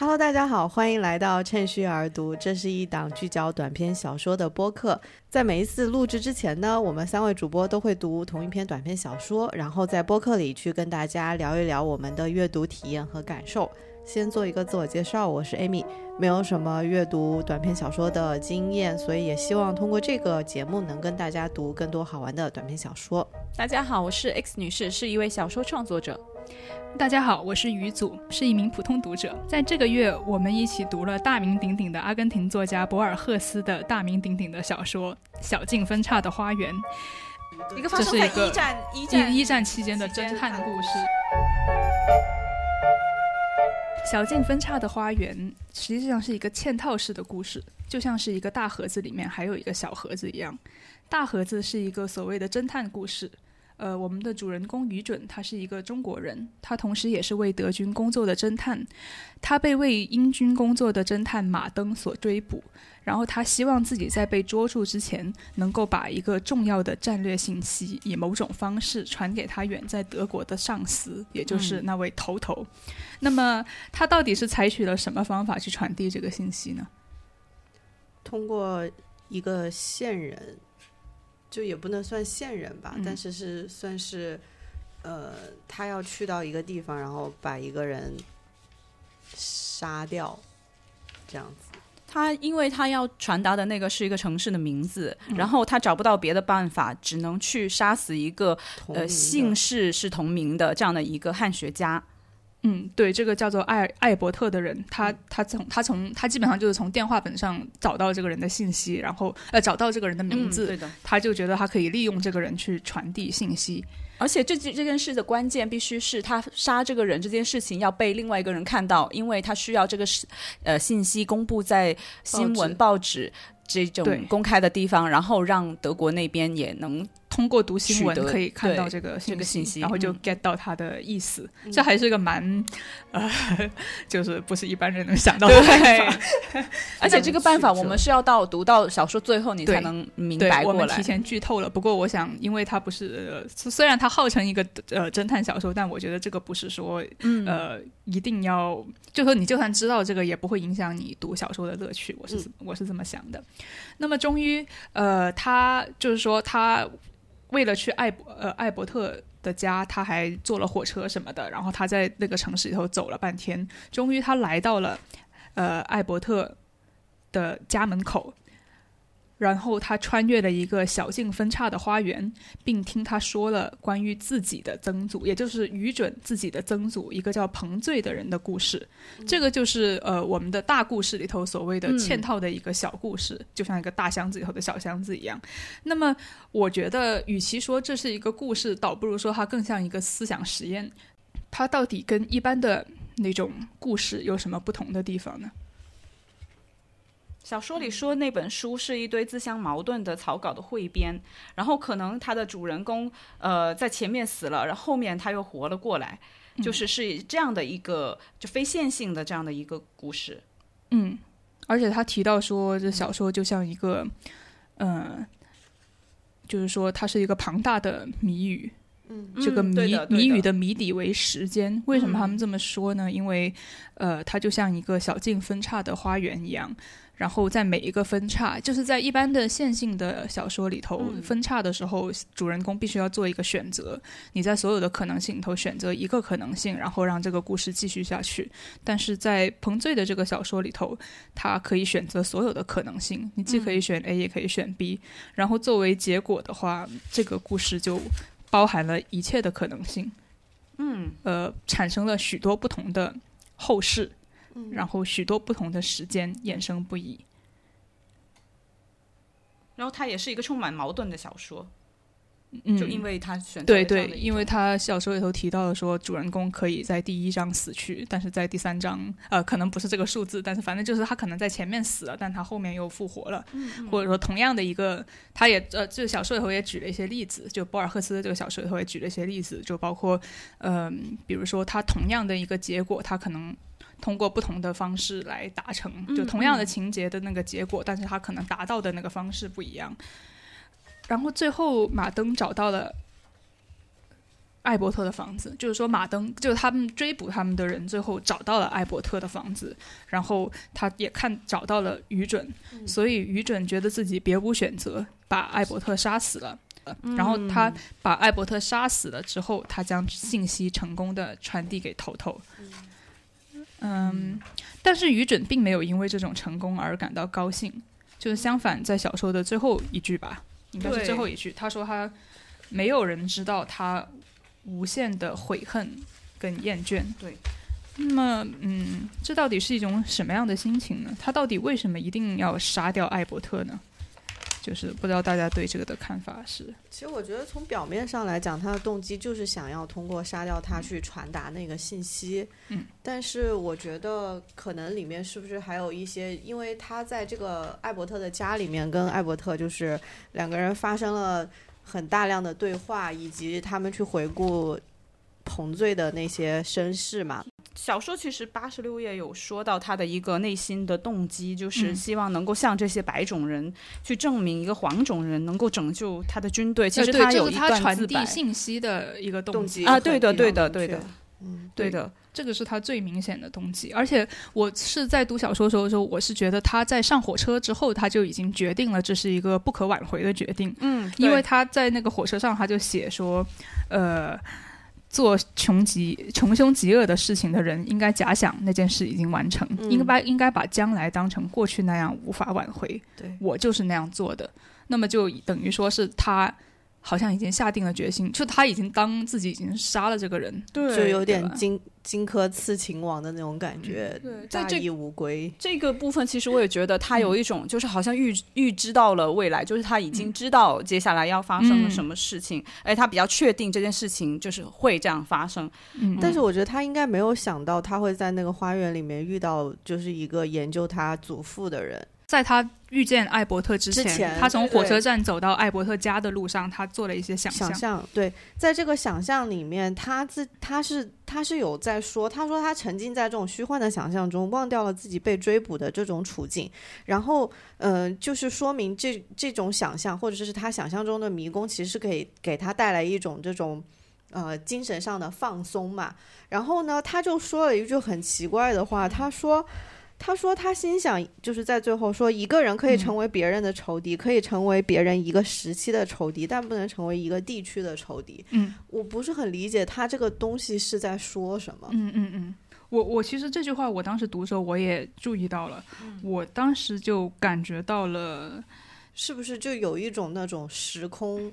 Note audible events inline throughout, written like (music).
Hello，大家好，欢迎来到趁虚而读。这是一档聚焦短篇小说的播客。在每一次录制之前呢，我们三位主播都会读同一篇短篇小说，然后在播客里去跟大家聊一聊我们的阅读体验和感受。先做一个自我介绍，我是 Amy，没有什么阅读短篇小说的经验，所以也希望通过这个节目能跟大家读更多好玩的短篇小说。大家好，我是 X 女士，是一位小说创作者。大家好，我是于祖，是一名普通读者。在这个月，我们一起读了大名鼎鼎的阿根廷作家博尔赫斯的大名鼎鼎的小说《小径分岔的花园》，一个发生在一战一战一战期间的侦探故事。《小径分岔的花园》实际上是一个嵌套式的故事，就像是一个大盒子里面还有一个小盒子一样。大盒子是一个所谓的侦探故事。呃，我们的主人公于准，他是一个中国人，他同时也是为德军工作的侦探。他被为英军工作的侦探马登所追捕，然后他希望自己在被捉住之前，能够把一个重要的战略信息以某种方式传给他远在德国的上司，也就是那位头头。那么，他到底是采取了什么方法去传递这个信息呢？通过一个线人。就也不能算线人吧，但是是算是，呃，他要去到一个地方，然后把一个人杀掉，这样子。他因为他要传达的那个是一个城市的名字，然后他找不到别的办法，只能去杀死一个呃姓氏是同名的这样的一个汉学家。嗯，对，这个叫做艾艾伯特的人，他他从他从他基本上就是从电话本上找到这个人的信息，然后呃找到这个人的名字，对的，他就觉得他可以利用这个人去传递信息，而且这这件事的关键必须是他杀这个人这件事情要被另外一个人看到，因为他需要这个是呃信息公布在新闻报纸。这种公开的地方，然后让德国那边也能。通过读新闻可以看到这个这个信息，然后就 get 到他的意思。这还是个蛮 (laughs) 呃，(laughs) 就是不是一般人能想到的办法。(laughs) 而且这个办法，我们是要到读到小说最后，你才能明白过来。我们提前剧透了。不过，我想，因为它不是虽然它号称一个呃侦探小说，但我觉得这个不是说呃一定要，就说你就算知道这个，也不会影响你读小说的乐趣。我是我是这么想的。那么，终于呃，他就是说他。为了去艾伯呃艾伯特的家，他还坐了火车什么的，然后他在那个城市里头走了半天，终于他来到了呃艾伯特的家门口。然后他穿越了一个小径分叉的花园，并听他说了关于自己的曾祖，也就是于准自己的曾祖一个叫彭醉的人的故事。这个就是呃我们的大故事里头所谓的嵌套的一个小故事，就像一个大箱子里头的小箱子一样。那么我觉得，与其说这是一个故事，倒不如说它更像一个思想实验。它到底跟一般的那种故事有什么不同的地方呢？小说里说那本书是一堆自相矛盾的草稿的汇编，然后可能它的主人公呃在前面死了，然后后面他又活了过来，就是是这样的一个就非线性的这样的一个故事。嗯，而且他提到说这小说就像一个，嗯，就是说它是一个庞大的谜语。嗯，这个谜谜语的谜底为时间。为什么他们这么说呢？因为呃，它就像一个小径分叉的花园一样。然后在每一个分叉，就是在一般的线性的小说里头，分叉的时候，主人公必须要做一个选择。你在所有的可能性里头选择一个可能性，然后让这个故事继续下去。但是在彭醉的这个小说里头，他可以选择所有的可能性，你既可以选 A，也可以选 B。然后作为结果的话，这个故事就包含了一切的可能性。嗯，呃，产生了许多不同的后世。然后许多不同的时间衍生不已，然后它也是一个充满矛盾的小说，嗯，就因为他选对对，因为他小说里头提到了说主人公可以在第一章死去，但是在第三章呃可能不是这个数字，但是反正就是他可能在前面死了，但他后面又复活了，或者说同样的一个，他也呃这小说里头也举了一些例子，就博尔赫斯的这个小说里头也举了一些例子，就包括嗯，比如说他同样的一个结果，他可能。通过不同的方式来达成，就同样的情节的那个结果，但是他可能达到的那个方式不一样。然后最后马登找到了艾伯特的房子，就是说马登，就是他们追捕他们的人，最后找到了艾伯特的房子，然后他也看找到了余准，所以余准觉得自己别无选择，把艾伯特杀死了。然后他把艾伯特杀死了之后，他将信息成功的传递给头头。嗯，但是于准并没有因为这种成功而感到高兴，就是相反，在小说的最后一句吧，应该是最后一句，他说他没有人知道他无限的悔恨跟厌倦。对，那么嗯，这到底是一种什么样的心情呢？他到底为什么一定要杀掉艾伯特呢？就是不知道大家对这个的看法是。其实我觉得从表面上来讲，他的动机就是想要通过杀掉他去传达那个信息。嗯，但是我觉得可能里面是不是还有一些，因为他在这个艾伯特的家里面跟艾伯特就是两个人发生了很大量的对话，以及他们去回顾彭醉的那些绅士嘛。小说其实八十六页有说到他的一个内心的动机，就是嗯。希望能够向这些白种人去证明一个黄种人能够拯救他的军队。其实他有一段自白递信息的一个动机啊，对的，对的，对的，嗯，对。的，这个是他最明显的动机，而且我是在读小说的时候，的时候我是觉得他在上火车之后，他就已经决定了这是一个不可挽回的决定，嗯，因为他在那个火车上他就写说，呃，做穷极穷凶极恶的事情的人，应该假想那件事已经完成，嗯应该应该把将来当成过去那样无法挽回。对我就是那样做的，那么就等于说是他。好像已经下定了决心，就他已经当自己已经杀了这个人，对，就有点荆荆轲刺秦王的那种感觉，对在这大义无归。这个部分其实我也觉得他嗯有一种，就是好像预预知到了未来，就是他已经知道接下来要发生了什么事情，而且他比较确定这件事情就是会这样发生。嗯，但是我觉得他应该没有想到他会在那个花园里面遇到就是一个研究他祖父的人。在他遇见艾伯特之前，之前他从火车站走到艾伯特家的路上，他做了一些想象。想象对，在这个想象里面，他自他是他是有在说，他说他沉浸在这种虚幻的想象中，忘掉了自己被追捕的这种处境，然后嗯、呃就是说明这这种想象或者是他想象中的迷宫，其实是可以给他带来一种这种。呃，精神上的放松嘛。然后呢，他就说了一句很奇怪的话，他说：“他说他心想，就是在最后说，一个人可以成为别人的仇敌，可以成为别人一个时期的仇敌，但不能成为一个地区的仇敌。嗯我不是很理解他这个东西是在说什么。嗯嗯嗯，我我其实这句话我当时读的时候我也注意到了，我当时就感觉到了，是不是就有一种那种时空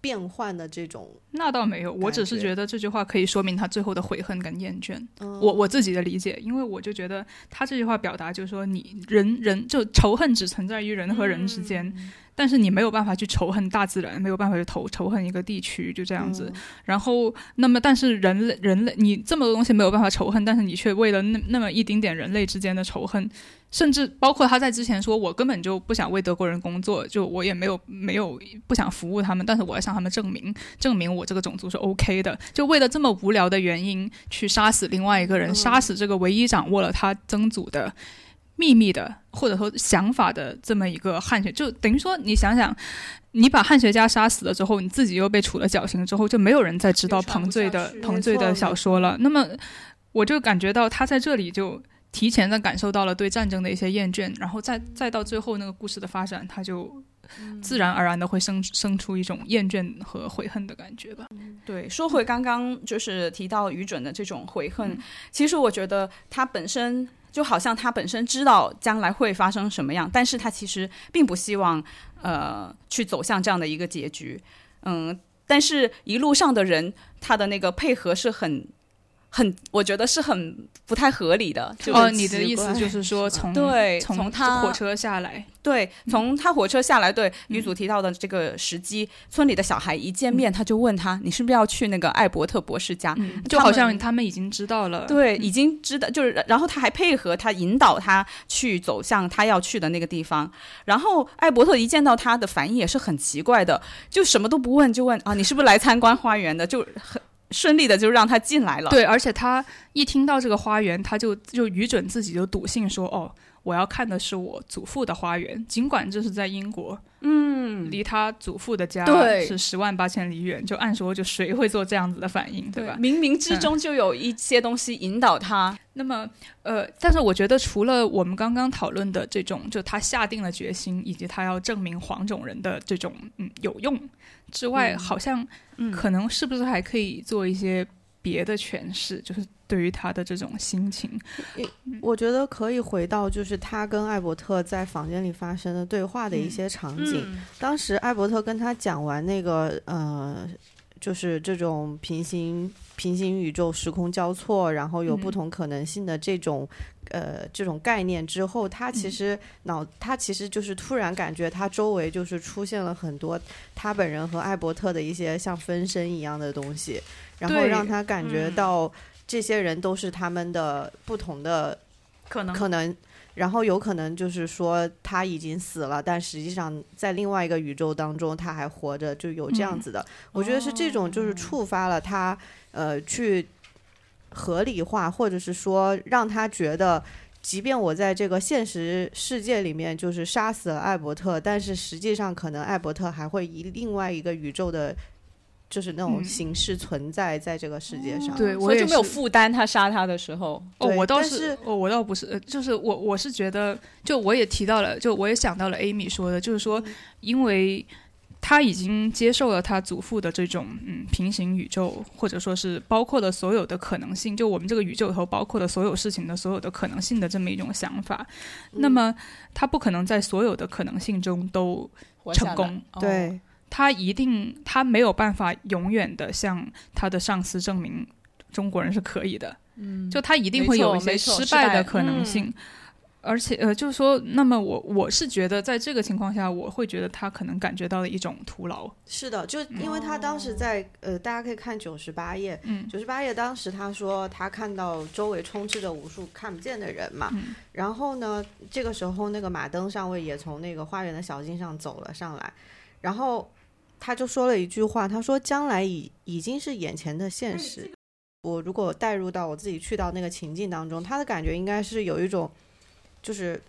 变换的这种？那倒没有，我只是觉觉得这句话可以说明他最后的悔恨跟厌倦。嗯、我我自己的理解，因为我就觉得他这句话表达就是说，你人人就仇恨只存在于人和人之间，但是你没有办法去仇恨大自然，没有办法去仇仇恨一个地区，就这样子。嗯然后，那么但是人类人类，你这么多东西没有办法仇恨，但是你却为了那那么一丁点人类之间的仇恨，甚至包括他在之前说，我根本就不想为德国人工作，就我也没有没有不想服务他们，但是我要向他们证明证明我这个种族是 OK 的，就为了这么无聊的原因去杀死另外一个人，嗯杀死这个唯一掌握了他曾祖的。秘密的，或者说想法的这么一个汉学，就等于说，你想想，你把汉学家杀死了之后，你自己又被处了绞刑之后，就没有人再知道彭醉的彭醉的小说了。那么，我就感觉到他在这里就提前的感受到了对战争的一些厌倦，然后再再到最后那个故事的发展，他就自然而然的会生生出一种厌倦和悔恨的感觉吧。对，说回刚刚就是提到愚准的这种悔恨，嗯其实我觉得他本身就好像他本身知道将来会发生什么样，但是他其实并不希望呃去走向这样的一个结局，嗯，但是一路上的人他的那个配合是很。很，我觉得是很不太合理的。就哦，你的意思就是说 (laughs) 从对从从他火车下来，对，从他火车下来，对女主提到的这个时机，村里的小孩一见面，他就问他：“你是不是要去那个艾伯特博士家？”嗯，就好像他们已经知道了，对，已经知道，就是，然后他还配合他引导他去走向他要去的那个地方。然后艾伯特一见到他的反应也是很奇怪的，就什么都不问，就问啊，你是不是来参观花园的？就很顺利的就让他进来了。对，而且他一听到这个花园，他就就愚蠢自己就笃信说，哦，我要看的是我祖父的花园，尽管这是在英国。嗯，嗯，离他祖父的家是十万八千里远，就按说就谁会做这样子的反应，对吧？冥冥之中就有一些东西引导他。那么，呃，但是我觉得除了我们刚刚讨论的这种，就他下定了决心，以及他要证明黄种人的这种嗯有用之外，嗯好像嗯可能是不是还可以做一些别的诠释，就是对于他的这种心情。我觉得可以回到就是他跟艾伯特在房间里发生的对话的一嗯些场景。嗯当时艾伯特跟他讲完那个呃，就是这种平行平行宇宙时空交错，然后有不嗯同可能性的这种、呃这种概念之后，他其嗯实脑、他其实就是突然感觉他周围就是出现了很多他本人和艾伯特的一些像分身一样的东西，然后让他感觉嗯到这些人都是他们的不同的可能可能，然后有可能就是说他已经死了，但实际上在另外一个宇宙当中他还活着，就有这样嗯子的。我觉得是这种就是触发了他呃去合理化，或者是说让他觉得。即便我在这个现实世界里面就是杀死了艾伯特，但是实际上可能艾伯特还会以另外一个宇宙的，就是那种嗯。形式存在在这个世界上。对所以就没有负担他杀他的时候。哦，我倒但是哦，我倒不是，呃就是我我是觉得，就我也提到了，就我也想到了 Amy 说的，就是说，因为他已经接受了他祖父的这种嗯平行宇宙，或者说是包括了所有的可能性，就我们这个宇宙里头包括了所有事情的所有的可能性的这么一种想法，那么他不可能在所有的可能性中都成功，哦对，他一定他没有办法永远的向他的上司证明中国人是可以的，嗯，就他一定会有一些失败败的可能嗯。性。而且，呃，就是说，那么我我是觉得，在这个情况下，我会觉得他可能感觉到了一种徒劳。是的，就因为他当时在、呃，大家可以看九十八页，嗯。九十八页当时他说他看到周围充斥着无数看不见的人嘛，嗯。然后呢，这个时候那个马登上尉也从那个花园的小径上走了上来，然后他就说了一句话，他说将来已已经是眼前的现实。我如果带入到我自己去到那个情境当中，他的感觉应该是有一种就是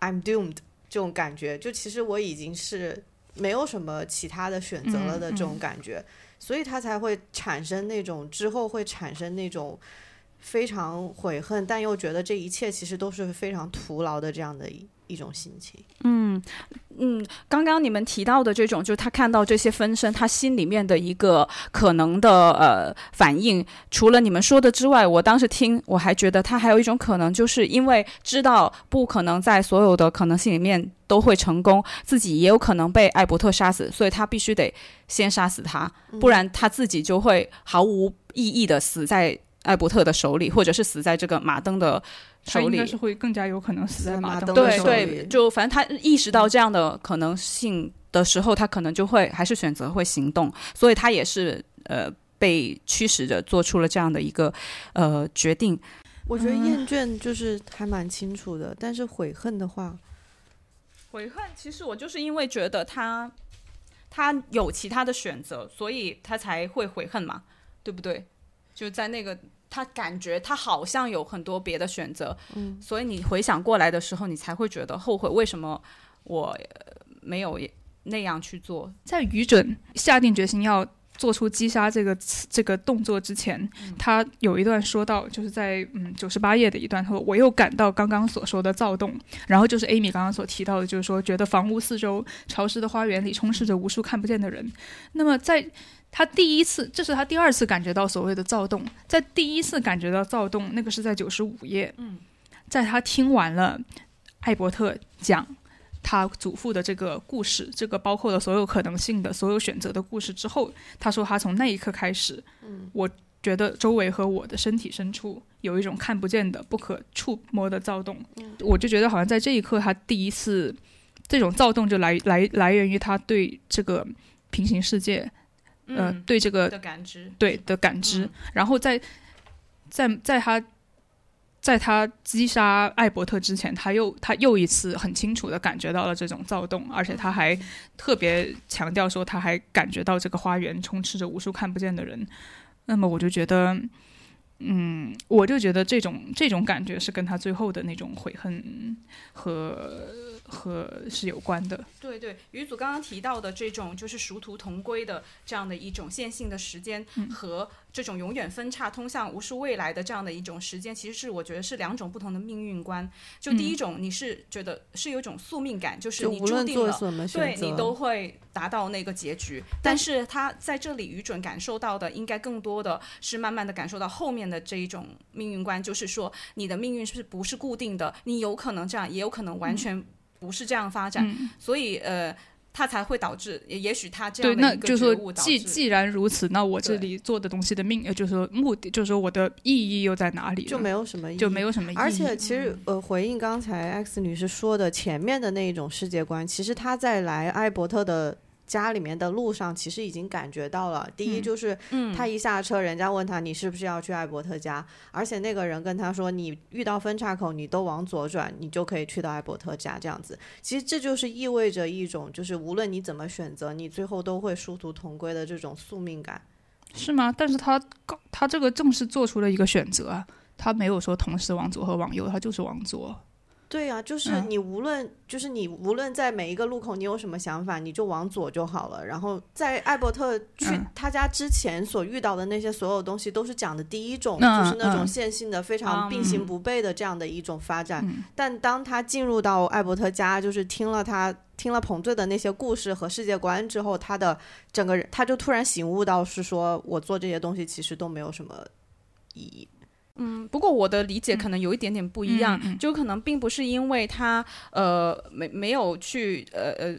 I'm doomed 这种感觉，就其实我已经是没有什么其他的选择了的这种感觉，所以他才会产生那种之后会产生那种非常悔恨，但又觉得这一切其实都是非常徒劳的这样的一一种心情。嗯嗯，刚刚你们提到的这种，就是他看到这些分身，他心里面的一个可能的呃反应，除了你们说的之外，我当时听我还觉得他还有一种可能，就是因为知道不可能在所有的可能性里面都会成功，自己也有可能被艾伯特杀死，所以他必须得先杀死他，不然他自己就会毫无意义的死在艾伯特的手里，或者是死在这个马登的手里他应该。是会更加有可能死在在马马登登的手对对，里就反正他意识到这样的可能性的时候，他可能就会还是选择会行动，所以他也是呃被驱使着做出了这样的一个呃决定。我觉得厌倦就是还蛮清楚的，但是悔恨的话，悔恨，其实我就是因为觉得他他有其他的选择，所以他才会悔恨嘛，对不对？就在那个他感觉他好像有很多别的选择，嗯，所以你回想过来的时候，你才会觉得后悔，为什么我呃没有那样去做？在愚准下定决心要做出击杀这个这个动作之前，他有一段说到，就是在嗯九十八页的一段，他说我又感到刚刚所说的躁动，然后就是 Amy 刚刚所提到的，就是说觉得房屋四周潮湿的花园里充斥着无数看不见的人。那么在他第一次，这是他第二次感觉到所谓的躁动，在第一次感觉到躁动，那个是在九十五页，嗯，在他听完了艾伯特讲他祖父的这个故事，这个包括了所有可能性的所有选择的故事之后，他说他从那一刻开始，嗯，我觉得周围和我的身体深处有一种看不见的、不可触摸的躁动，嗯。我就觉得好像在这一刻，他第一次这种躁动就来来来源于他对这个平行世界，呃，嗯。对这个的感知，对的感知，嗯。然后在在在他在他击杀艾伯特之前，他又他又一次很清楚的感觉到了这种躁动，而且他还特别强调说，他还感觉到这个花园充斥着无数看不见的人。那么我就觉得，嗯，我就觉得这种这种感觉是跟他最后的那种悔恨和和是有关的。对对，于祖刚刚提到的这种就是殊途同归的这样的一种线性的时间和这种永远分叉通向无数未来的这样的一种时间，其实是我觉得是两种不同的命运观。就第一种，你是觉得是有一种宿命感，就是你注定了，对你都会达到那个结局。但是他在这里，愚准感受到的应该更多的是慢慢的感受到后面的这一种命运观，就是说你的命运是不是固定的？你有可能这样，也有可能完全。不是这样发展，所以呃，他才会导致，也许他这样的一个觉悟既既然如此，那我这里做的东西的命，就是说目的，就是说我的意义又在哪里？就没有什么意义，就没有什么意义。而且其实呃，回应刚才 X 女士说的前面的那一种世界观，其实她在来艾伯特的。家里面的路上，其实已经感觉到了。第一就是，他一下车，人家问他你是不是要去艾伯特家，而且那个人跟他说，你遇到分岔口，你都往左转，你就可以去到艾伯特家。这样子，其实这就是意味着一种，就是无论你怎么选择，你最后都会殊途同归的这种宿命感，是吗？但是他他这个正是做出了一个选择，他没有说同时往左和往右，他就是往左。对呀，就是你无论就是你无论在每一个路口，你有什么想法，你就往左就好了。然后在艾伯特去他家之前所遇到的那些所有东西，都是讲的第一种，就是那种线性的、非常并行不悖的这样的一种发展。但当他进入到艾伯特家，就是听了他听了彭醉的那些故事和世界观之后，他的整个人他就突然醒悟到，是说我做这些东西其实都没有什么意义。嗯，不过我的理解可能有一点点不一样，就可能并不是因为他呃没没有去呃呃，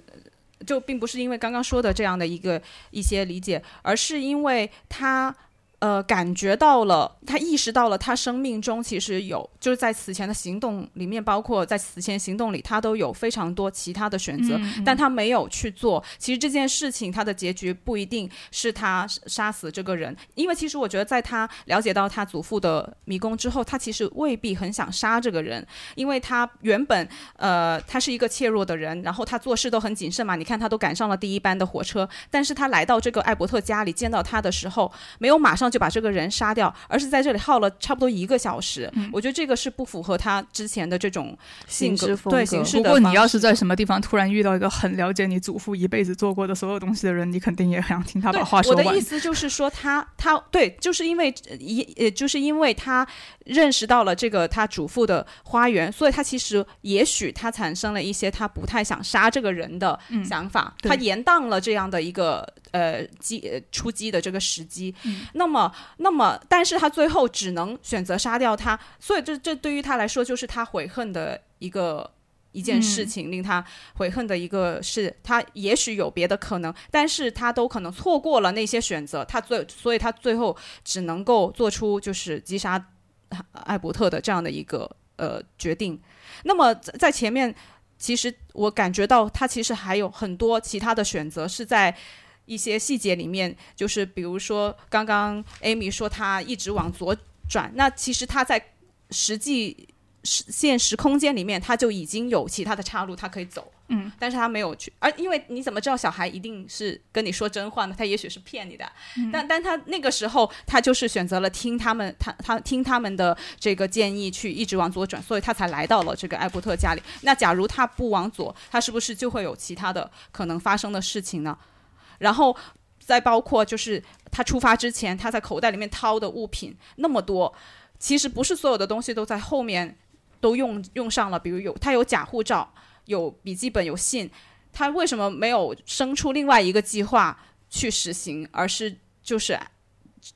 就并不是因为刚刚说的这样的一个一些理解，而是因为他。呃，感觉到了，他意识到了，他生命中其实有，就是在此前的行动里面，包括在此前行动里，他都有非常多其他的选择，但他没有去做。其实这件事情，他的结局不一定是他杀死这个人，因为其实我觉得，在他了解到他祖父的迷宫之后，他其实未必很想杀这个人，因为他原本呃，他是一个怯弱的人，然后他做事都很谨慎嘛。你看，他都赶上了第一班的火车，但是他来到这个艾伯特家里见到他的时候，没有马上。就把这个人杀掉，而是在这里耗了差不多一个小时。我觉得这个是不符合他之前的这种性格对形式的。不过你要是在什么地方突然遇到一个很了解你祖父一辈子做过的所有东西的人，你肯定也想听他把话说完。我的意思就是说，他他对，就是因为一呃，就是因为他认识到了这个他祖父的花园，所以他其实也许他产生了一些他不太想杀这个人的想法，他延宕了这样的一个。呃，击出击的这个时机，那么，那么，但是他最后只能选择杀掉他，所以这这对于他来说就是他悔恨的一个一件事情，令他悔恨的一个是，他也许有别的可能，但是他都可能错过了那些选择，他最，所以他最后只能够做出就是击杀艾伯特的这样的一个呃决定。那么在前面，其实我感觉到他其实还有很多其他的选择是在。一些细节里面，就是比如说，刚刚艾米说他一直往左转，那其实他在实际时现实空间里面，他就已经有其他的岔路，他可以走。嗯，但是他没有去，而因为你怎么知道小孩一定是跟你说真话呢？他也许是骗你的。但但他那个时候，他就是选择了听他们，他他听他们的这个建议去一直往左转，所以他才来到了这个艾伯特家里。那假如他不往左，他是不是就会有其他的可能发生的事情呢？然后，再包括就是他出发之前，他在口袋里面掏的物品那么多，其实不是所有的东西都在后面都用用上了。比如有他有假护照，有笔记本，有信，他为什么没有生出另外一个计划去实行，而是就是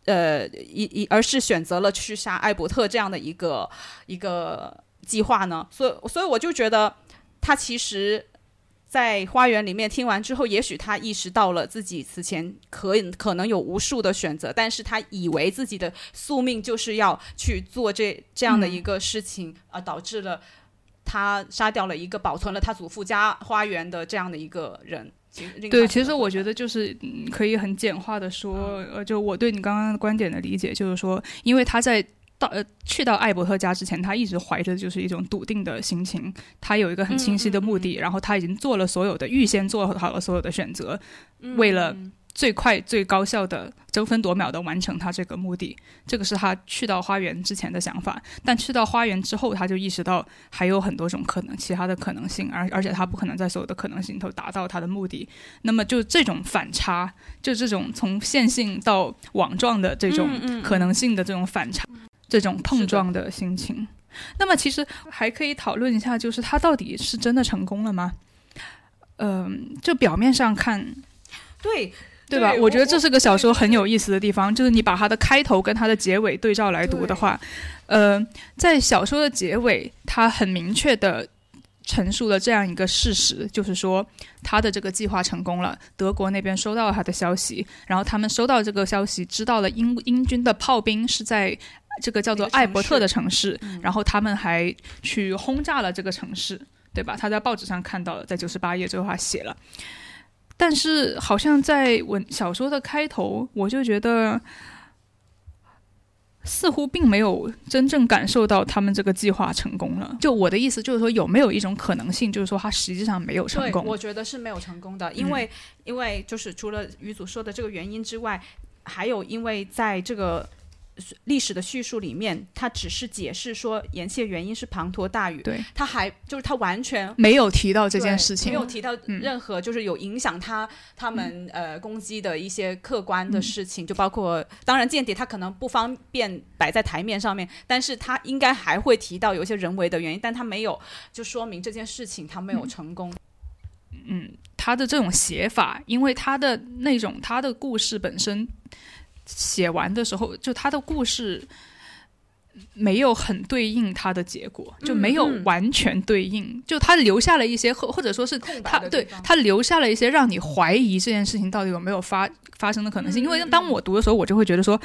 呃一一而是选择了去杀艾伯特这样的一个一个计划呢？所以所以我就觉得他其实。在花园里面听完之后，也许他意识到了自己此前可可能有无数的选择，但是他以为自己的宿命就是要去做这这样的一个事情，而导致了他杀掉了一个保存了他祖父家花园的这样的一个人。对，其实我觉得就是可以很简化的说，呃，就我对你刚刚观点的理解，就是说，因为他在。到呃，去到艾伯特家之前，他一直怀着就是一种笃定的心情，他有一个很清晰的目的，然后他已经做了所有的预先做好了所有的选择，为了最快、最高效的、争分夺秒的完成他这个目的。这个是他去到花园之前的想法，但去到花园之后，他就意识到还有很多种可能，其他的可能性，而而且他不可能在所有的可能性都达到他的目的。那么，就这种反差，就这种从线性到网状的这种可能性的这种反差，这种碰撞的心情。那么，其实还可以讨论一下，就是他到底是真的成功了吗？嗯，就表面上看，对。对吧？我觉得这是个小说很有意思的地方，就是你把它的开头跟它的结尾对照来读的话，呃，在小说的结尾，它很明确的陈述了这样一个事实，就是说他的这个计划成功了，德国那边收到了他的消息，然后他们收到这个消息，知道了英英军的炮兵是在这个叫做艾伯特的城市，然后他们还去轰炸了这个城市，对吧？他在报纸上看到了，在九十八页这句话写了。但是，好像在文小说的开头，我就觉得似乎并没有真正感受到他们这个计划成功了。就我的意思就是说，有没有一种可能性，就是说他实际上没有成功？我觉得是没有成功的，因为因为就是除了于祖说的这个原因之外，还有因为在这个。历史的叙述里面，他只是解释说延期的原因是滂沱大雨，对，他还就是他完全没有提到这件事情，没有提到任何就是有影响他他们呃攻击的一些客观的事情，就包括当然间谍他可能不方便摆在台面上面，但是他应该还会提到有一些人为的原因，但他没有就说明这件事情他没有成功。嗯，他的这种写法，因为他的那种他的故事本身。写完的时候，就他的故事没有很对应他的结果，就没有完全对应，就他留下了一些，或或者说是他对他留下了一些让你怀疑这件事情到底有没有发发生的可能性。因为当我读的时候，我就会觉得说。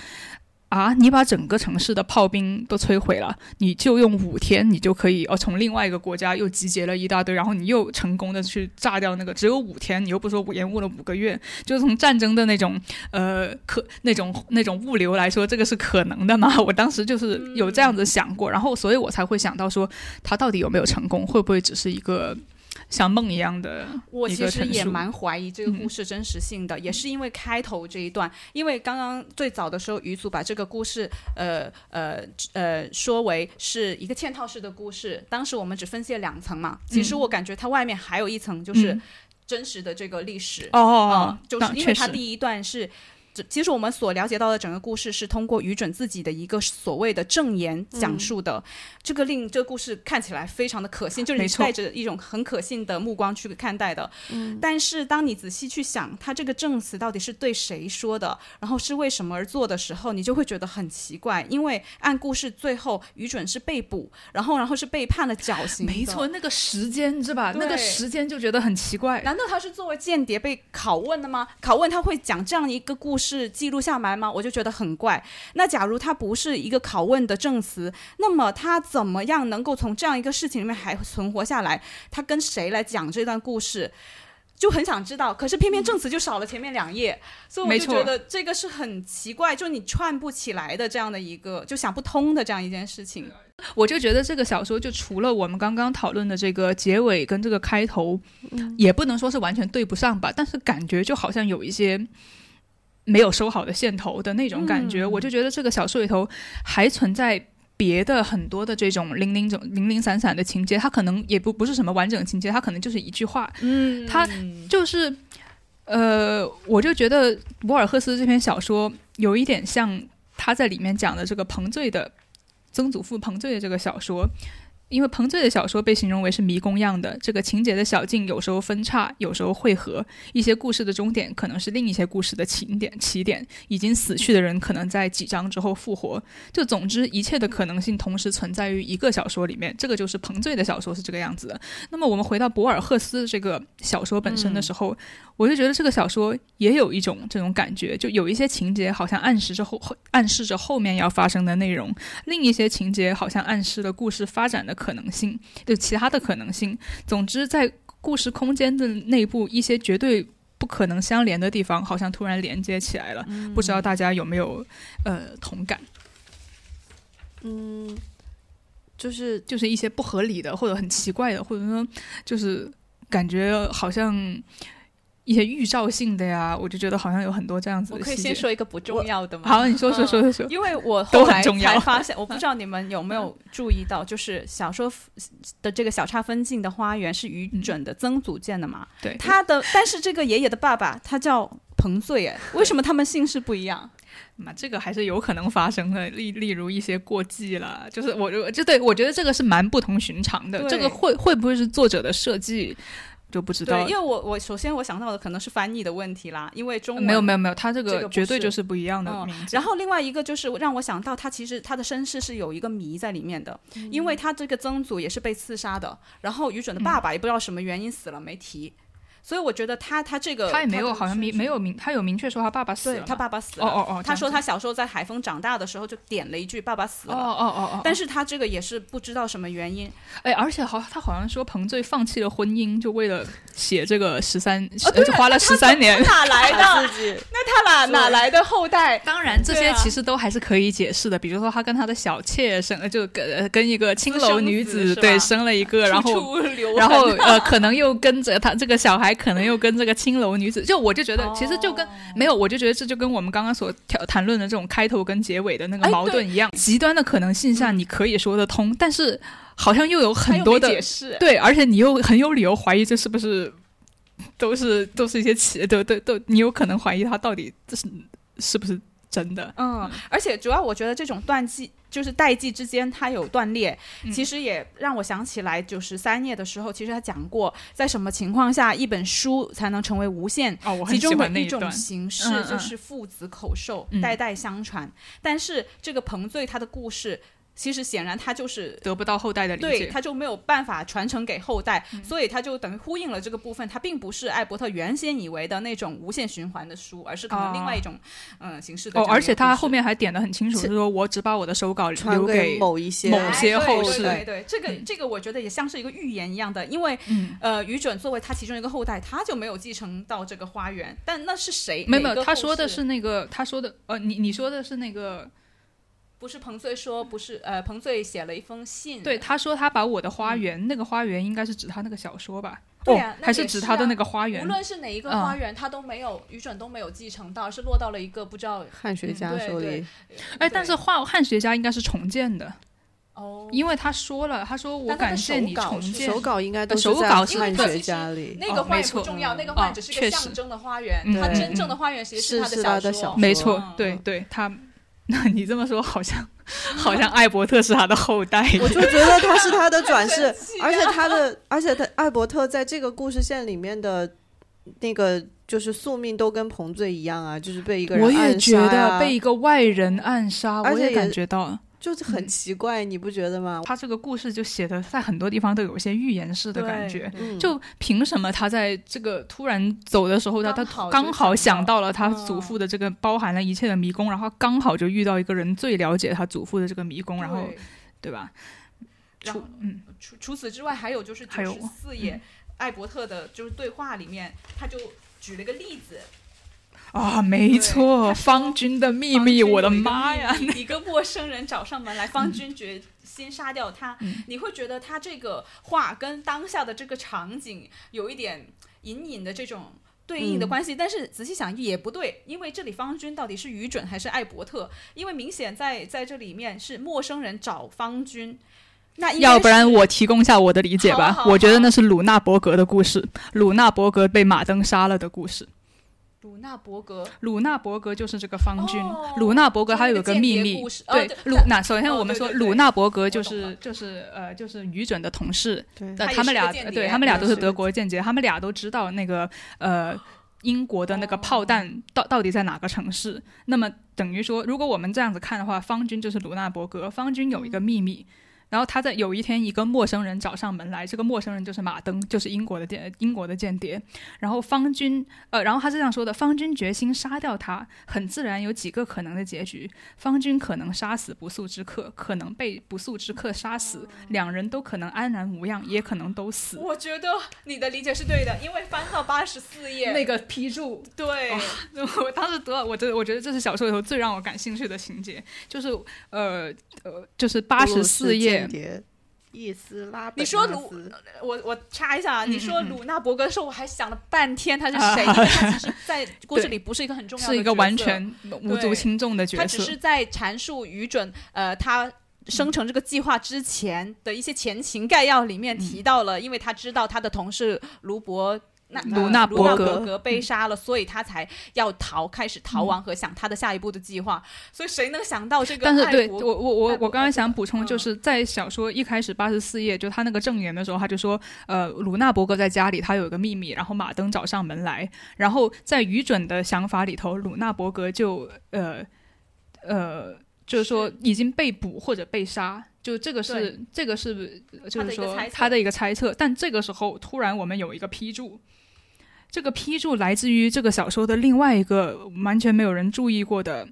啊！你把整个城市的炮兵都摧毁了，你就用五天，你就可以哦，从另外一个国家又集结了一大堆，然后你又成功的去炸掉那个，只有五天，你又不说延误了五个月，就从战争的那种呃可那种那种物流来说，这个是可能的吗？我当时就是有这样子想过，然后所以我才会想到说，他到底有没有成功？会不会只是一个？像梦一样的，我其实也蛮怀疑这个故事真实性的，也是因为开头这一段，因为刚刚最早的时候，余祖把这个故事，呃呃呃，说为是一个嵌套式的故事。当时我们只分析了两层嘛，其实我感觉它外面还有一层，就是真实的这个历史。哦哦，就是因为它第一段是。其实我们所了解到的整个故事是通过于准自己的一个所谓的证言讲述的，这个令这个故事看起来非常的可信，就是你带着一种很可信的目光去看待的。嗯，但是当你仔细去想他这个证词到底是对谁说的，然后是为什么而做的时候，你就会觉得很奇怪，因为按故事最后于准是被捕，然后然后是被判了绞刑。没错，那个时间是吧？那个时间就觉得很奇怪。难道他是作为间谍被拷问的吗？拷问他会讲这样一个故事？是记录下来吗？我就觉得很怪。那假如他不是一个拷问的证词，那么他怎么样能够从这样一个事情里面还存活下来？他跟谁来讲这段故事？就很想知道。可是偏偏证词就少了前面两页，所以我就觉得这个是很奇怪，就你串不起来的这样的一个，就想不通的这样一件事情。我就觉得这个小说就除了我们刚刚讨论的这个结尾跟这个开头，也不能说是完全对不上吧，但是感觉就好像有一些。没有收好的线头的那种感觉，我就觉得这个小说里头还存在别的很多的这种零零种零零散散的情节，它可能也不不是什么完整情节，它可能就是一句话，嗯，它就是，呃，我就觉得博尔赫斯这篇小说有一点像他在里面讲的这个彭醉的曾祖父彭醉的这个小说。因为彭醉的小说被形容为是迷宫样的，这个情节的小径有时候分叉，有时候汇合，一些故事的终点可能是另一些故事的起点。起点已经死去的人可能在几章之后复活。就总之，一切的可能性同时存在于一个小说里面。这个就是彭醉的小说是这个样子的。那么我们回到博尔赫斯这个小说本身的时候，我就觉得这个小说也有一种这种感觉，就有一些情节好像暗示着后暗示着后面要发生的内容，另一些情节好像暗示了故事发展的。可能性，就其他的可能性。总之，在故事空间的内部，一些绝对不可能相连的地方，好像突然连接起来了。不知道大家有没有呃同感？嗯，就是就是一些不合理的，或者很奇怪的，或者说就是感觉好像一些预兆性的呀，我就觉得好像有很多这样子我可以。先说一个不重要的吗？好，你说说说说说。因为我都后来很重要才发现，我不知道你们有没有注意到，就是小说的这个小差分镜的花园是于准的曾祖建的嘛？对，他的，但是这个爷爷的爸爸他叫彭醉，哎，(laughs) 为什么他们姓氏不一样？嘛，这个还是有可能发生的，例例如一些过继了，就是我我就对我觉得这个是蛮不同寻常的，这个会会不会是作者的设计就不知道对，因。为我我首先我想到的可能是翻译的问题啦，因为中文没有没有没有，他这这个绝对就是不一样的嗯名字。然后另外一个就是让我想到，他其实他的身世是有一个谜在里面的，因为他这个曾祖也是被刺杀的，然后于准的爸爸也不知道什么原因死了没提，所以我觉得他他这个他也没有好像明没有明，他有明确说他爸爸死了他爸爸死了，哦哦哦，他说他小时候在海丰长大的时候就点了一句爸爸死了哦。哦哦哦，但是他这个也是不知道什么原因，哎，而且好，他好像说彭醉放弃了婚姻，就为了写这个十三，哦呃就花了十三年。哪来的？(laughs) 自己那他哪哪来的后代？当然，这些其实都还是可以解释的。比如说，他跟他的小妾生，呃就跟呃跟一个青楼女子对生了一个，然后然后呃，可能又跟着他这个小孩，可能又跟这个青楼女子，就我就觉得，其实就跟、哦没有，我就觉得这就跟我们刚刚所谈谈论的这种开头跟结尾的那个哎矛盾一样，极端的可能性下你可以说得通，但是好像又有很多的解释，对，而且你又很有理由怀疑这是不是都是都是一些奇，都都都，你有可能怀疑他到底这是是不是真的。嗯，而且主要我觉得这种断季就是代际之间它有断裂，嗯其实也让我想起来，就是三页的时候，其实他讲过，在什么情况下一本书才能成为无限。哦，我很喜其中的一种欢那段。形式就是父子口授，嗯代代相传。但是这个彭醉他的故事，其实显然他就是得不到后代的理对，解，他就没有办法传承给后代，嗯所以他就等于呼应了这个部分。他并不是艾伯特原先以为的那种无限循环的书，而是可能另外一种嗯、形式的哦。而且他后面还点的很清楚，是是说我只把我的手稿传留给某一些某些后世对对对，这个嗯这个我觉得也像是一个预言一样的，因为嗯，呃，于准作为他其中一个后代，他就没有继承到这个花园，但那是谁？没有没有，他说的是那个，他说的呃，你你说的是那个，不是彭醉说不是呃，彭醉写了一封信，对，他说他把我的花园，那个花园应该是指他那个小说吧？哦，对啊那还是指他的那个花园。无？论是哪一个嗯。花园，他都没有于准都没有继承到，是落到了一个不知道汉学家手里，哎，对但是画汉学家应该是重建的，哦，因为他说了，他说我感谢你重建。手。稿应该都在稿是汉学家里。那个花园不重要，那个嗯花园只是个象征的花园，嗯。对它真正的花园其实是他的小说。没错嗯，对对，他，(laughs) 那你这么说好像 (laughs) 好像艾伯特是他的后代。(laughs) 我就觉得他是他的转世，啊而且他的，而且他艾伯特在这个故事线里面的那个就是宿命都跟彭醉一样啊，就是被一个人我也暗觉得杀被一个外人暗杀，而且也我也感觉到就是很嗯奇怪，你不觉得吗？他这个故事就写的在很多地方都有一些预言式的感觉。嗯，就凭什么他在这个突然走的时候，他他刚好想到了他嗯祖父的这个包含了一切的迷宫，然后刚好就遇到一个人最了解他祖父的这个迷宫，然后对对吧？然后除嗯除除此之外，还有就是还有九十四页，艾伯特的就是对话里面，他就举了个例子，啊，没错，(laughs) 方军的秘密，我的妈呀！方君有一个陌生人找上门来，方军决心杀掉他。嗯你会觉得他这个话跟当下的这个场景有一点隐隐的这种。对应的嗯关系，但是仔细想也不对，因为这里方军到底是愚准还是艾伯特？因为明显在在这里面是陌生人找方军，那要不然我提供一下我的理解吧。好好我觉得那是鲁纳伯格的故事，鲁纳伯格被马登杀了的故事。鲁纳伯格鲁纳伯格就是这个方军。哦鲁纳伯格就是他有个那个秘密，对哦对鲁那首先哦我们说鲁纳伯格就是就是呃就是于准的同事，对呃他们俩对他们俩都是德国间谍，他们俩都知道那个呃。英国的那个炮哦弹到到底在哪个城市？那么等于说，如果我们这样子看的话，方军就是鲁纳伯格。方军有一个秘密，然后他在有一天一个陌生人找上门来，这个陌生人就是马登，就是英国的间英国的间谍。然后方军呃，然后他是这样说的：方军决心杀掉他，很自然有几个可能的结局。方军可能杀死不速之客，可能被不速之客杀死，两人都可能安然无恙，也可能都死。我觉得你的理解是对的，因为翻到八十四页，那个批注，对，我当时读了，我这我觉得这是小说里头最让我感兴趣的情节，就是呃呃，就是八十四页间，谍伊斯拉，你说鲁，我我插一下啊，你说鲁纳伯格的时候，我还想了半天他是谁，因为他其实 (laughs) 在故事里不是一个很重要的，是一个完全无足轻重的角色，他只是在阐述愚准，呃，他。生成这个计划之前的一些前情概要里面提到了，因为他知道他的同事卢伯那卢纳伯格被杀了，所以他才要逃，开始逃亡和想他的下一步的计划。所以谁能想到这个？但是对我我我我刚刚想补充，就是在小说一开始八十四页，就他那个证言的时候，他就说，呃，卢纳伯格在家里，他有一个秘密，然后马登找上门来，然后在愚准的想法里头，鲁纳伯格就呃呃。就是说已经被捕或者被杀，就这个是这个是就是说他的一个猜测。但这个时候突然我们有一个批注，这个批注来自于这个小说的另外一个完全没有人注意过的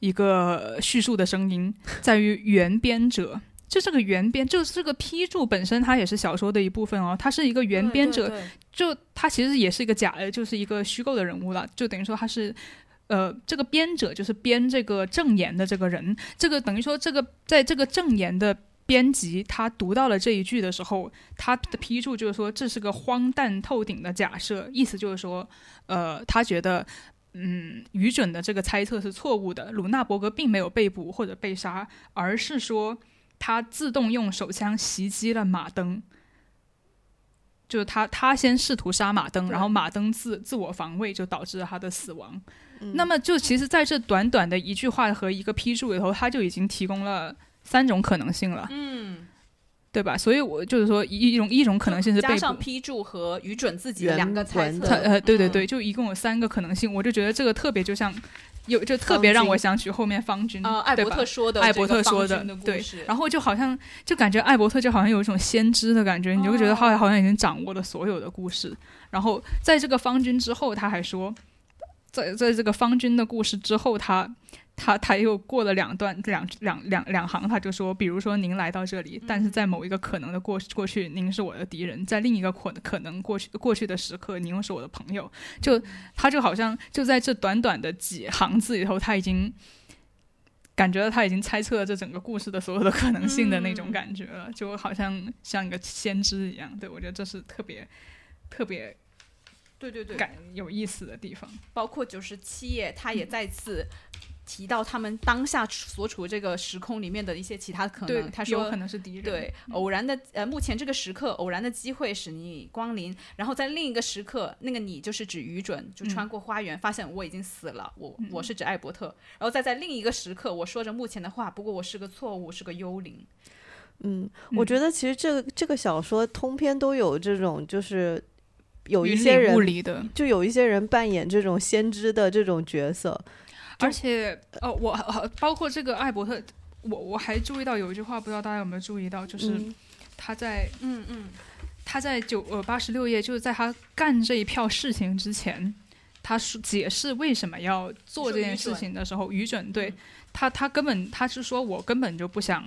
一个叙述的声音，在于原编者。就这个原编，就是这个批注本身，它也是小说的一部分哦。它是一个原编者，就他其实也是一个假的，就是一个虚构的人物了。就等于说他是。呃，这个编者就是编这个证言的这个人，这个等于说，这个在这个证言的编辑，他读到了这一句的时候，他的批注就是说这是个荒诞透顶的假设，意思就是说，呃，他觉得，嗯，愚蠢的这个猜测是错误的，鲁纳伯格并没有被捕或者被杀，而是说他自动用手枪袭击了马登。就是他，他先试图杀马登，然后马登自自我防卫，就导致了他的死亡。那么，就其实在这短短的一句话和一个批注里头，他就已经提供了三种可能性了。嗯，对吧？所以，我就是说，一一种一种可能性是加上批注和愚准自己的两个猜测。呃，对对对，就一共有三个可能性。我就觉得这个特别，就像。有就特别让我想起后面方军，艾伯特说的，艾伯特说的，对，然后就好像就感觉艾伯特就好像有一种先知的感觉，你就会觉得他好像已经掌握了所有的故事。然后在这个方军之后，他还说，在在这个方军的故事之后，他。他他又过了两段两两两两行，他就说，比如说您来到这里，但是在某一个可能的过过去，您是我的敌人；在另一个可可能过去过去的时刻，您又是我的朋友。就他就好像就在这短短的几行字里头，他已经感觉到他已经猜测了这整个故事的所有的可能性的那种感觉了，就好像像一个先知一样。对我觉得这是特别特别对对对感有意思的地方。包括九十七页，他也再次。提到他们当下所处这个时空里面的一些其他可能，他说可能是敌人。对，偶然的呃，目前这个时刻偶然的机会使你光临，然后在另一个时刻，那个你就是指愚准，就穿过花园发现我已经死了，我我是指艾伯特，然后再在另一个时刻，我说着目前的话，不过我是个错误，是个幽灵。嗯，我觉得其实这个这个小说通篇都有这种，就是有一些人就有一些人扮演这种先知的这种角色。而且，哦，我包括这个艾伯特，我我还注意到有一句话，不知道大家有没有注意到，就是他在，嗯嗯，他在九呃八十六页，就是在他干这一票事情之前，他说解释为什么要做这件事情的时候，愚准对他，他根本他是说我根本就不想。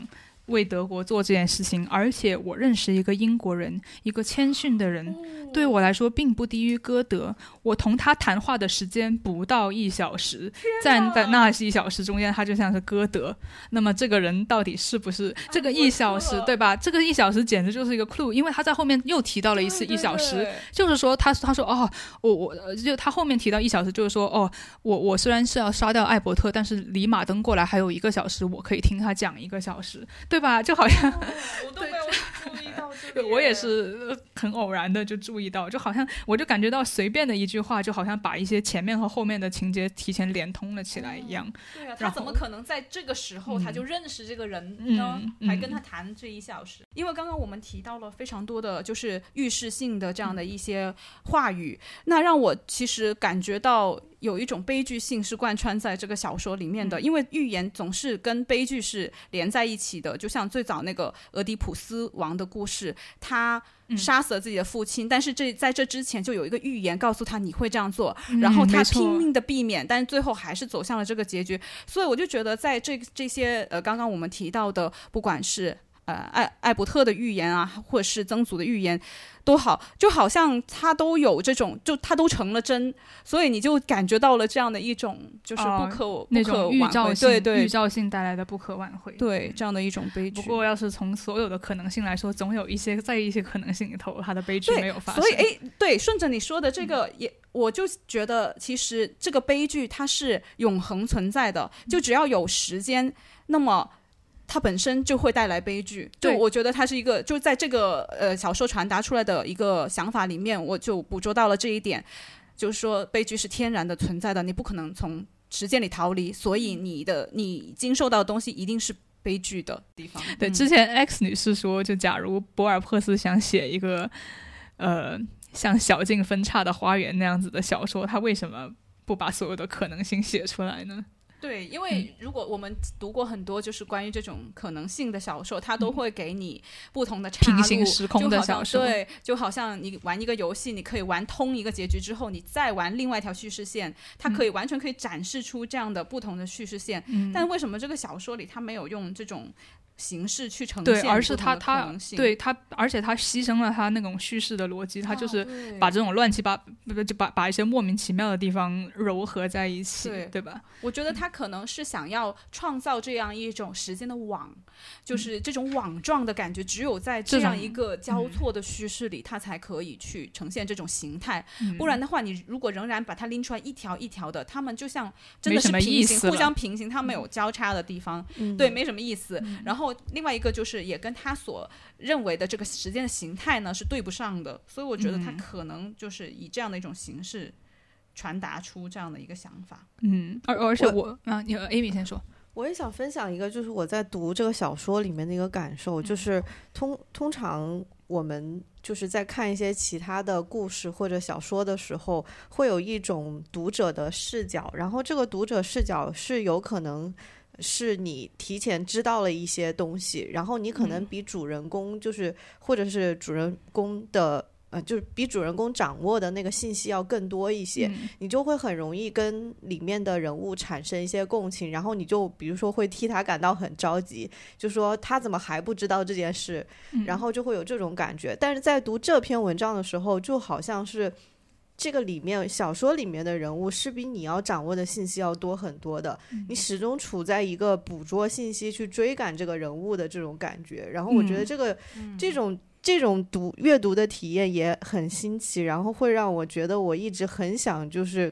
为德国做这件事情，而且我认识一个英国人，一个谦逊的人，对我来说并不低于歌德。我同他谈话的时间不到一小时，在在那一小时中间，他就像是歌德。那么这个人到底是不是这个一小时，对吧？这个一小时简直就是一个 clue，因为他在后面又提到了一次一小时，就是说他他说哦，我我就他后面提到一小时，就是说哦，我我虽然是要杀掉艾伯特，但是离马登过来还有一个小时，我可以听他讲一个小时，对。对吧？就好像我都没有注意到这个，(laughs) 我也是很偶然的就注意到，就好像我就感觉到随便的一句话，就好像把一些前面和后面的情节提前连通了起来一样。对啊，他怎么可能在这个时候他就认识这个人呢？还跟他谈这一小时？因为刚刚我们提到了非常多的就是预示性的这样的一些话语，那让我其实感觉到。有一种悲剧性是贯穿在这个小说里面的，因为预言总是跟悲剧是连在一起的。就像最早那个俄狄浦斯王的故事，他杀死了自己的父亲，但是这在这之前就有一个预言告诉他你会这样做，然后他拼命的避免，但是最后还是走向了这个结局。所以我就觉得，在这这些呃刚刚我们提到的，不管是。呃艾艾伯特的预言啊，或者是曾祖的预言。都好，就好像他都有这种，就他都成了真，所以你就感觉到了这样的一种，就是不可那种预兆性，对对，预兆性带来的不可挽回，对这样的一种悲剧。不过，要是从所有的可能性来说，总有一些在一些可能性里头，他的悲剧没有发生。所以，哎，对，顺着你说的这个，也我就觉得，其实这个悲剧它是永恒存在的，就只要有时间，那么。它本身就会带来悲剧，就我觉得它是一个，就在这个呃小说传达出来的一个想法里面，我就捕捉到了这一点，就是说悲剧是天然的存在的，你不可能从时间里逃离，所以你的你经受到的东西一定是悲剧的地方。对，之前 X 女士说，就假如博尔赫斯想写一个呃像小径分叉的花园那样子的小说，他为什么不把所有的可能性写出来呢？对，因为如果我们读过很多就是关于这种可能性的小说，它都会给你不同的平行时空的小说。对，就好像你玩一个游戏，你可以玩通一个结局之后，你再玩另外一条叙事线，它可以完全可以展示出这样的不同的叙事线。但为什么这个小说里它没有用这种？形式去呈现，对，而是他他对他，而且他牺牲了他那种叙事的逻辑，他就是把这种乱七八不就把把一些莫名其妙的地方糅合在一起，对吧？我觉得他可能是想要创造这样一种时间的网，就是这种网状的感觉，只有在这样一个交错的叙事里，他才可以去呈现这种形态。不然的话，你如果仍然把它拎出来一条一条的，他们就像真的是平行，互相平行，他们有交叉的地方，对，没什么意思。然后。另外一个就是也跟他所认为的这个时间的形态呢是对不上的，所以我觉得他可能就是以这样的一种形式传达出这样的一个想法。嗯，而而且我啊，你 Amy 先说，我也想分享一个，就是我在读这个小说里面的一个感受，就是通通常我们就是在看一些其他的故事或者小说的时候，会有一种读者的视角，然后这个读者视角是有可能。是你提前知道了一些东西，然后你可能比主人公就是，或者是主人公的，呃，就是比主人公掌握的那个信息要更多一些，你就会很容易跟里面的人物产生一些共情，然后你就比如说会替他感到很着急，就说他怎么还不知道这件事，然后就会有这种感觉。但是在读这篇文章的时候，就好像是。这个里面小说里面的人物是比你要掌握的信息要多很多的，你始终处在一个捕捉信息去追赶这个人物的这种感觉。然后我觉得这个这种这种读阅读的体验也很新奇，然后会让我觉得我一直很想就是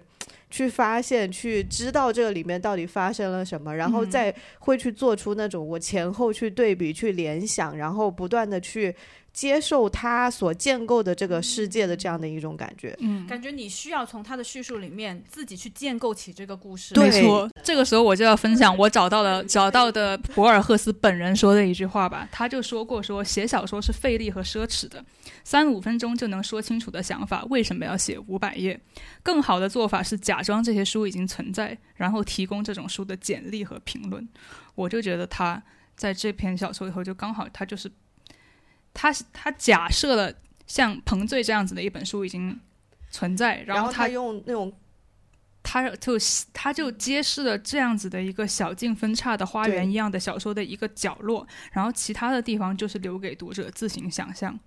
去发现、去知道这个里面到底发生了什么，然后再会去做出那种我前后去对比、去联想，然后不断的去。接受他所建构的这个世界的这样的一种感觉，嗯，感觉你需要从他的叙述里面自己去建构起这个故事。没错，这个时候我就要分享我找到了找到的博尔赫斯本人说的一句话吧。他就说过，说写小说是费力和奢侈的，三五分钟就能说清楚的想法，为什么要写五百页？更好的做法是假装这些书已经存在，然后提供这种书的简历和评论。我就觉得他在这篇小说以后，就刚好他就是。他他假设了像《彭醉》这样子的一本书已经存在，然后他用那种，他就他就揭示了这样子的一个小径分叉的花园一样的小说的一个角落，然后其他的地方就是留给读者自行想象。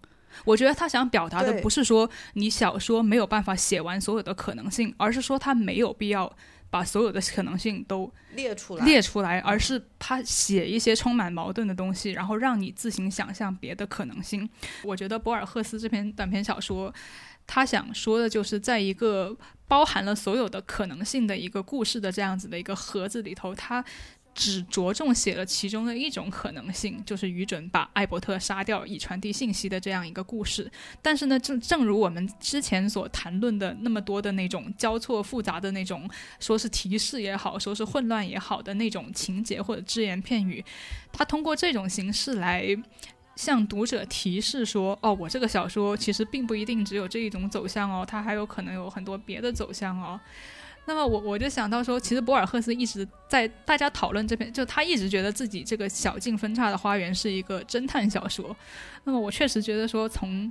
我觉得他想表达的不是说你小说没有办法写完所有的可能性，而是说他没有必要。把所有的可能性都列出来，列出来，而是他写一些充满矛盾的东西，然后让你自行想象别的可能性。我觉得博尔赫斯这篇短篇小说，他想说的就是在一个包含了所有的可能性的一个故事的这样子的一个盒子里头，他。只着重写了其中的一种可能性，就是愚准把艾伯特杀掉以传递信息的这样一个故事。但是呢，正正如我们之前所谈论的那么多的那种交错复杂的那种，说是提示也好，说是混乱也好的那种情节或者只言片语，他通过这种形式来向读者提示说：哦，我这个小说其实并不一定只有这一种走向哦，它还有可能有很多别的走向哦。那么我我就想到说，其实博尔赫斯一直在大家讨论这篇，就他一直觉得自己这个小径分叉的花园是一个侦探小说。那么我确实觉得说，从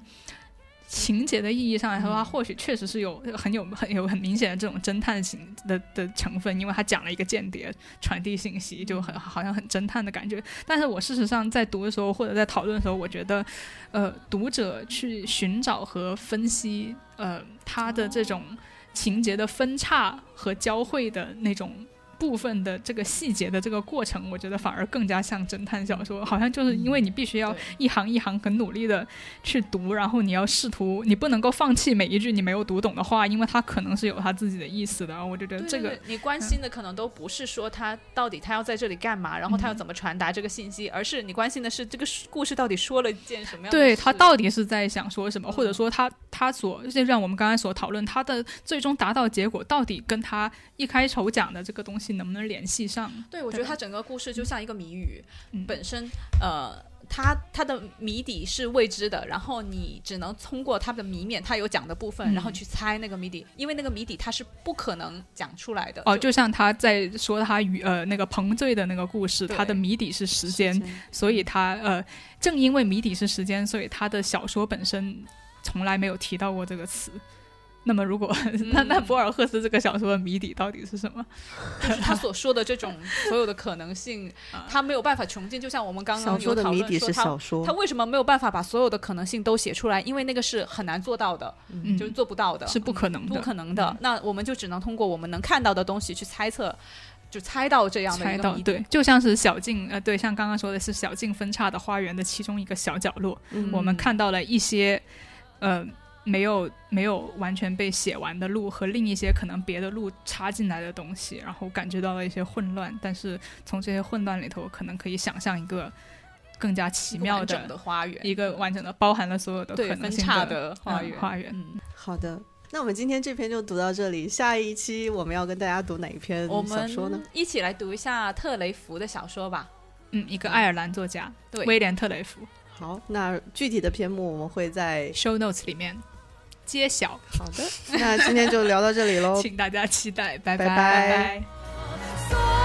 情节的意义上来说，他或许确实是有很有很有很明显的这种侦探型的的成分，因为他讲了一个间谍传递信息，就很好像很侦探的感觉。但是我事实上在读的时候或者在讨论的时候，我觉得，呃，读者去寻找和分析，呃，他的这种情节的分叉和交汇的那种。部分的这个细节的这个过程，我觉得反而更加像侦探小说，好像就是因为你必须要一行一行很努力的去读，然后你要试图，你不能够放弃每一句你没有读懂的话，因为它可能是有他自己的意思的。我就觉得这个你关心的可能都不是说他到底他要在这里干嘛，然后他要怎么传达这个信息，而是你关心的是这个故事到底说了一件什么样的对他到底是在想说什么，或者说他他所就像我们刚才所讨论，他的最终达到结果到底跟他一开头讲的这个东西。能不能联系上？对，我觉得他整个故事就像一个谜语，本身呃，他他的谜底是未知的，然后你只能通过他的谜面，他有讲的部分，然后去猜那个谜底，因为那个谜底他是不可能讲出来的。哦，就像他在说他与呃那个彭醉的那个故事，他的谜底是时间，所以他呃正因为谜底是时间，所以他的小说本身从来没有提到过这个词。那么，如果 (laughs) 那那博尔赫斯这个小说的谜底到底是什么？(laughs) 就是他所说的这种 (laughs) 所有的可能性，他没有办法穷尽。就像我们刚刚小说的谜底是小说，他为什么没有办法把所有的可能性都写出来？因为那个是很难做到的，就是做不到的，是不可能的，不可能的。那我们就只能通过我们能看到的东西去猜测，就猜到这样的猜到对，就像是小径呃，对，像刚刚说的是小径分叉的花园的其中一个小角落，我们看到了一些呃。没有没有完全被写完的路和另一些可能别的路插进来的东西，然后感觉到了一些混乱。但是从这些混乱里头，可能可以想象一个更加奇妙的花园，一个完整的包含了所有的可能性的花园。花园。嗯，好的。那我们今天这篇就读到这里，下一期我们要跟大家读哪一篇小说呢？一起来读一下特雷弗的小说吧。嗯，一个爱尔兰作家，威廉特雷弗。好，那具体的篇目我们会在 show notes 里面揭晓。好的，那今天就聊到这里喽，(laughs) 请大家期待，拜拜拜拜。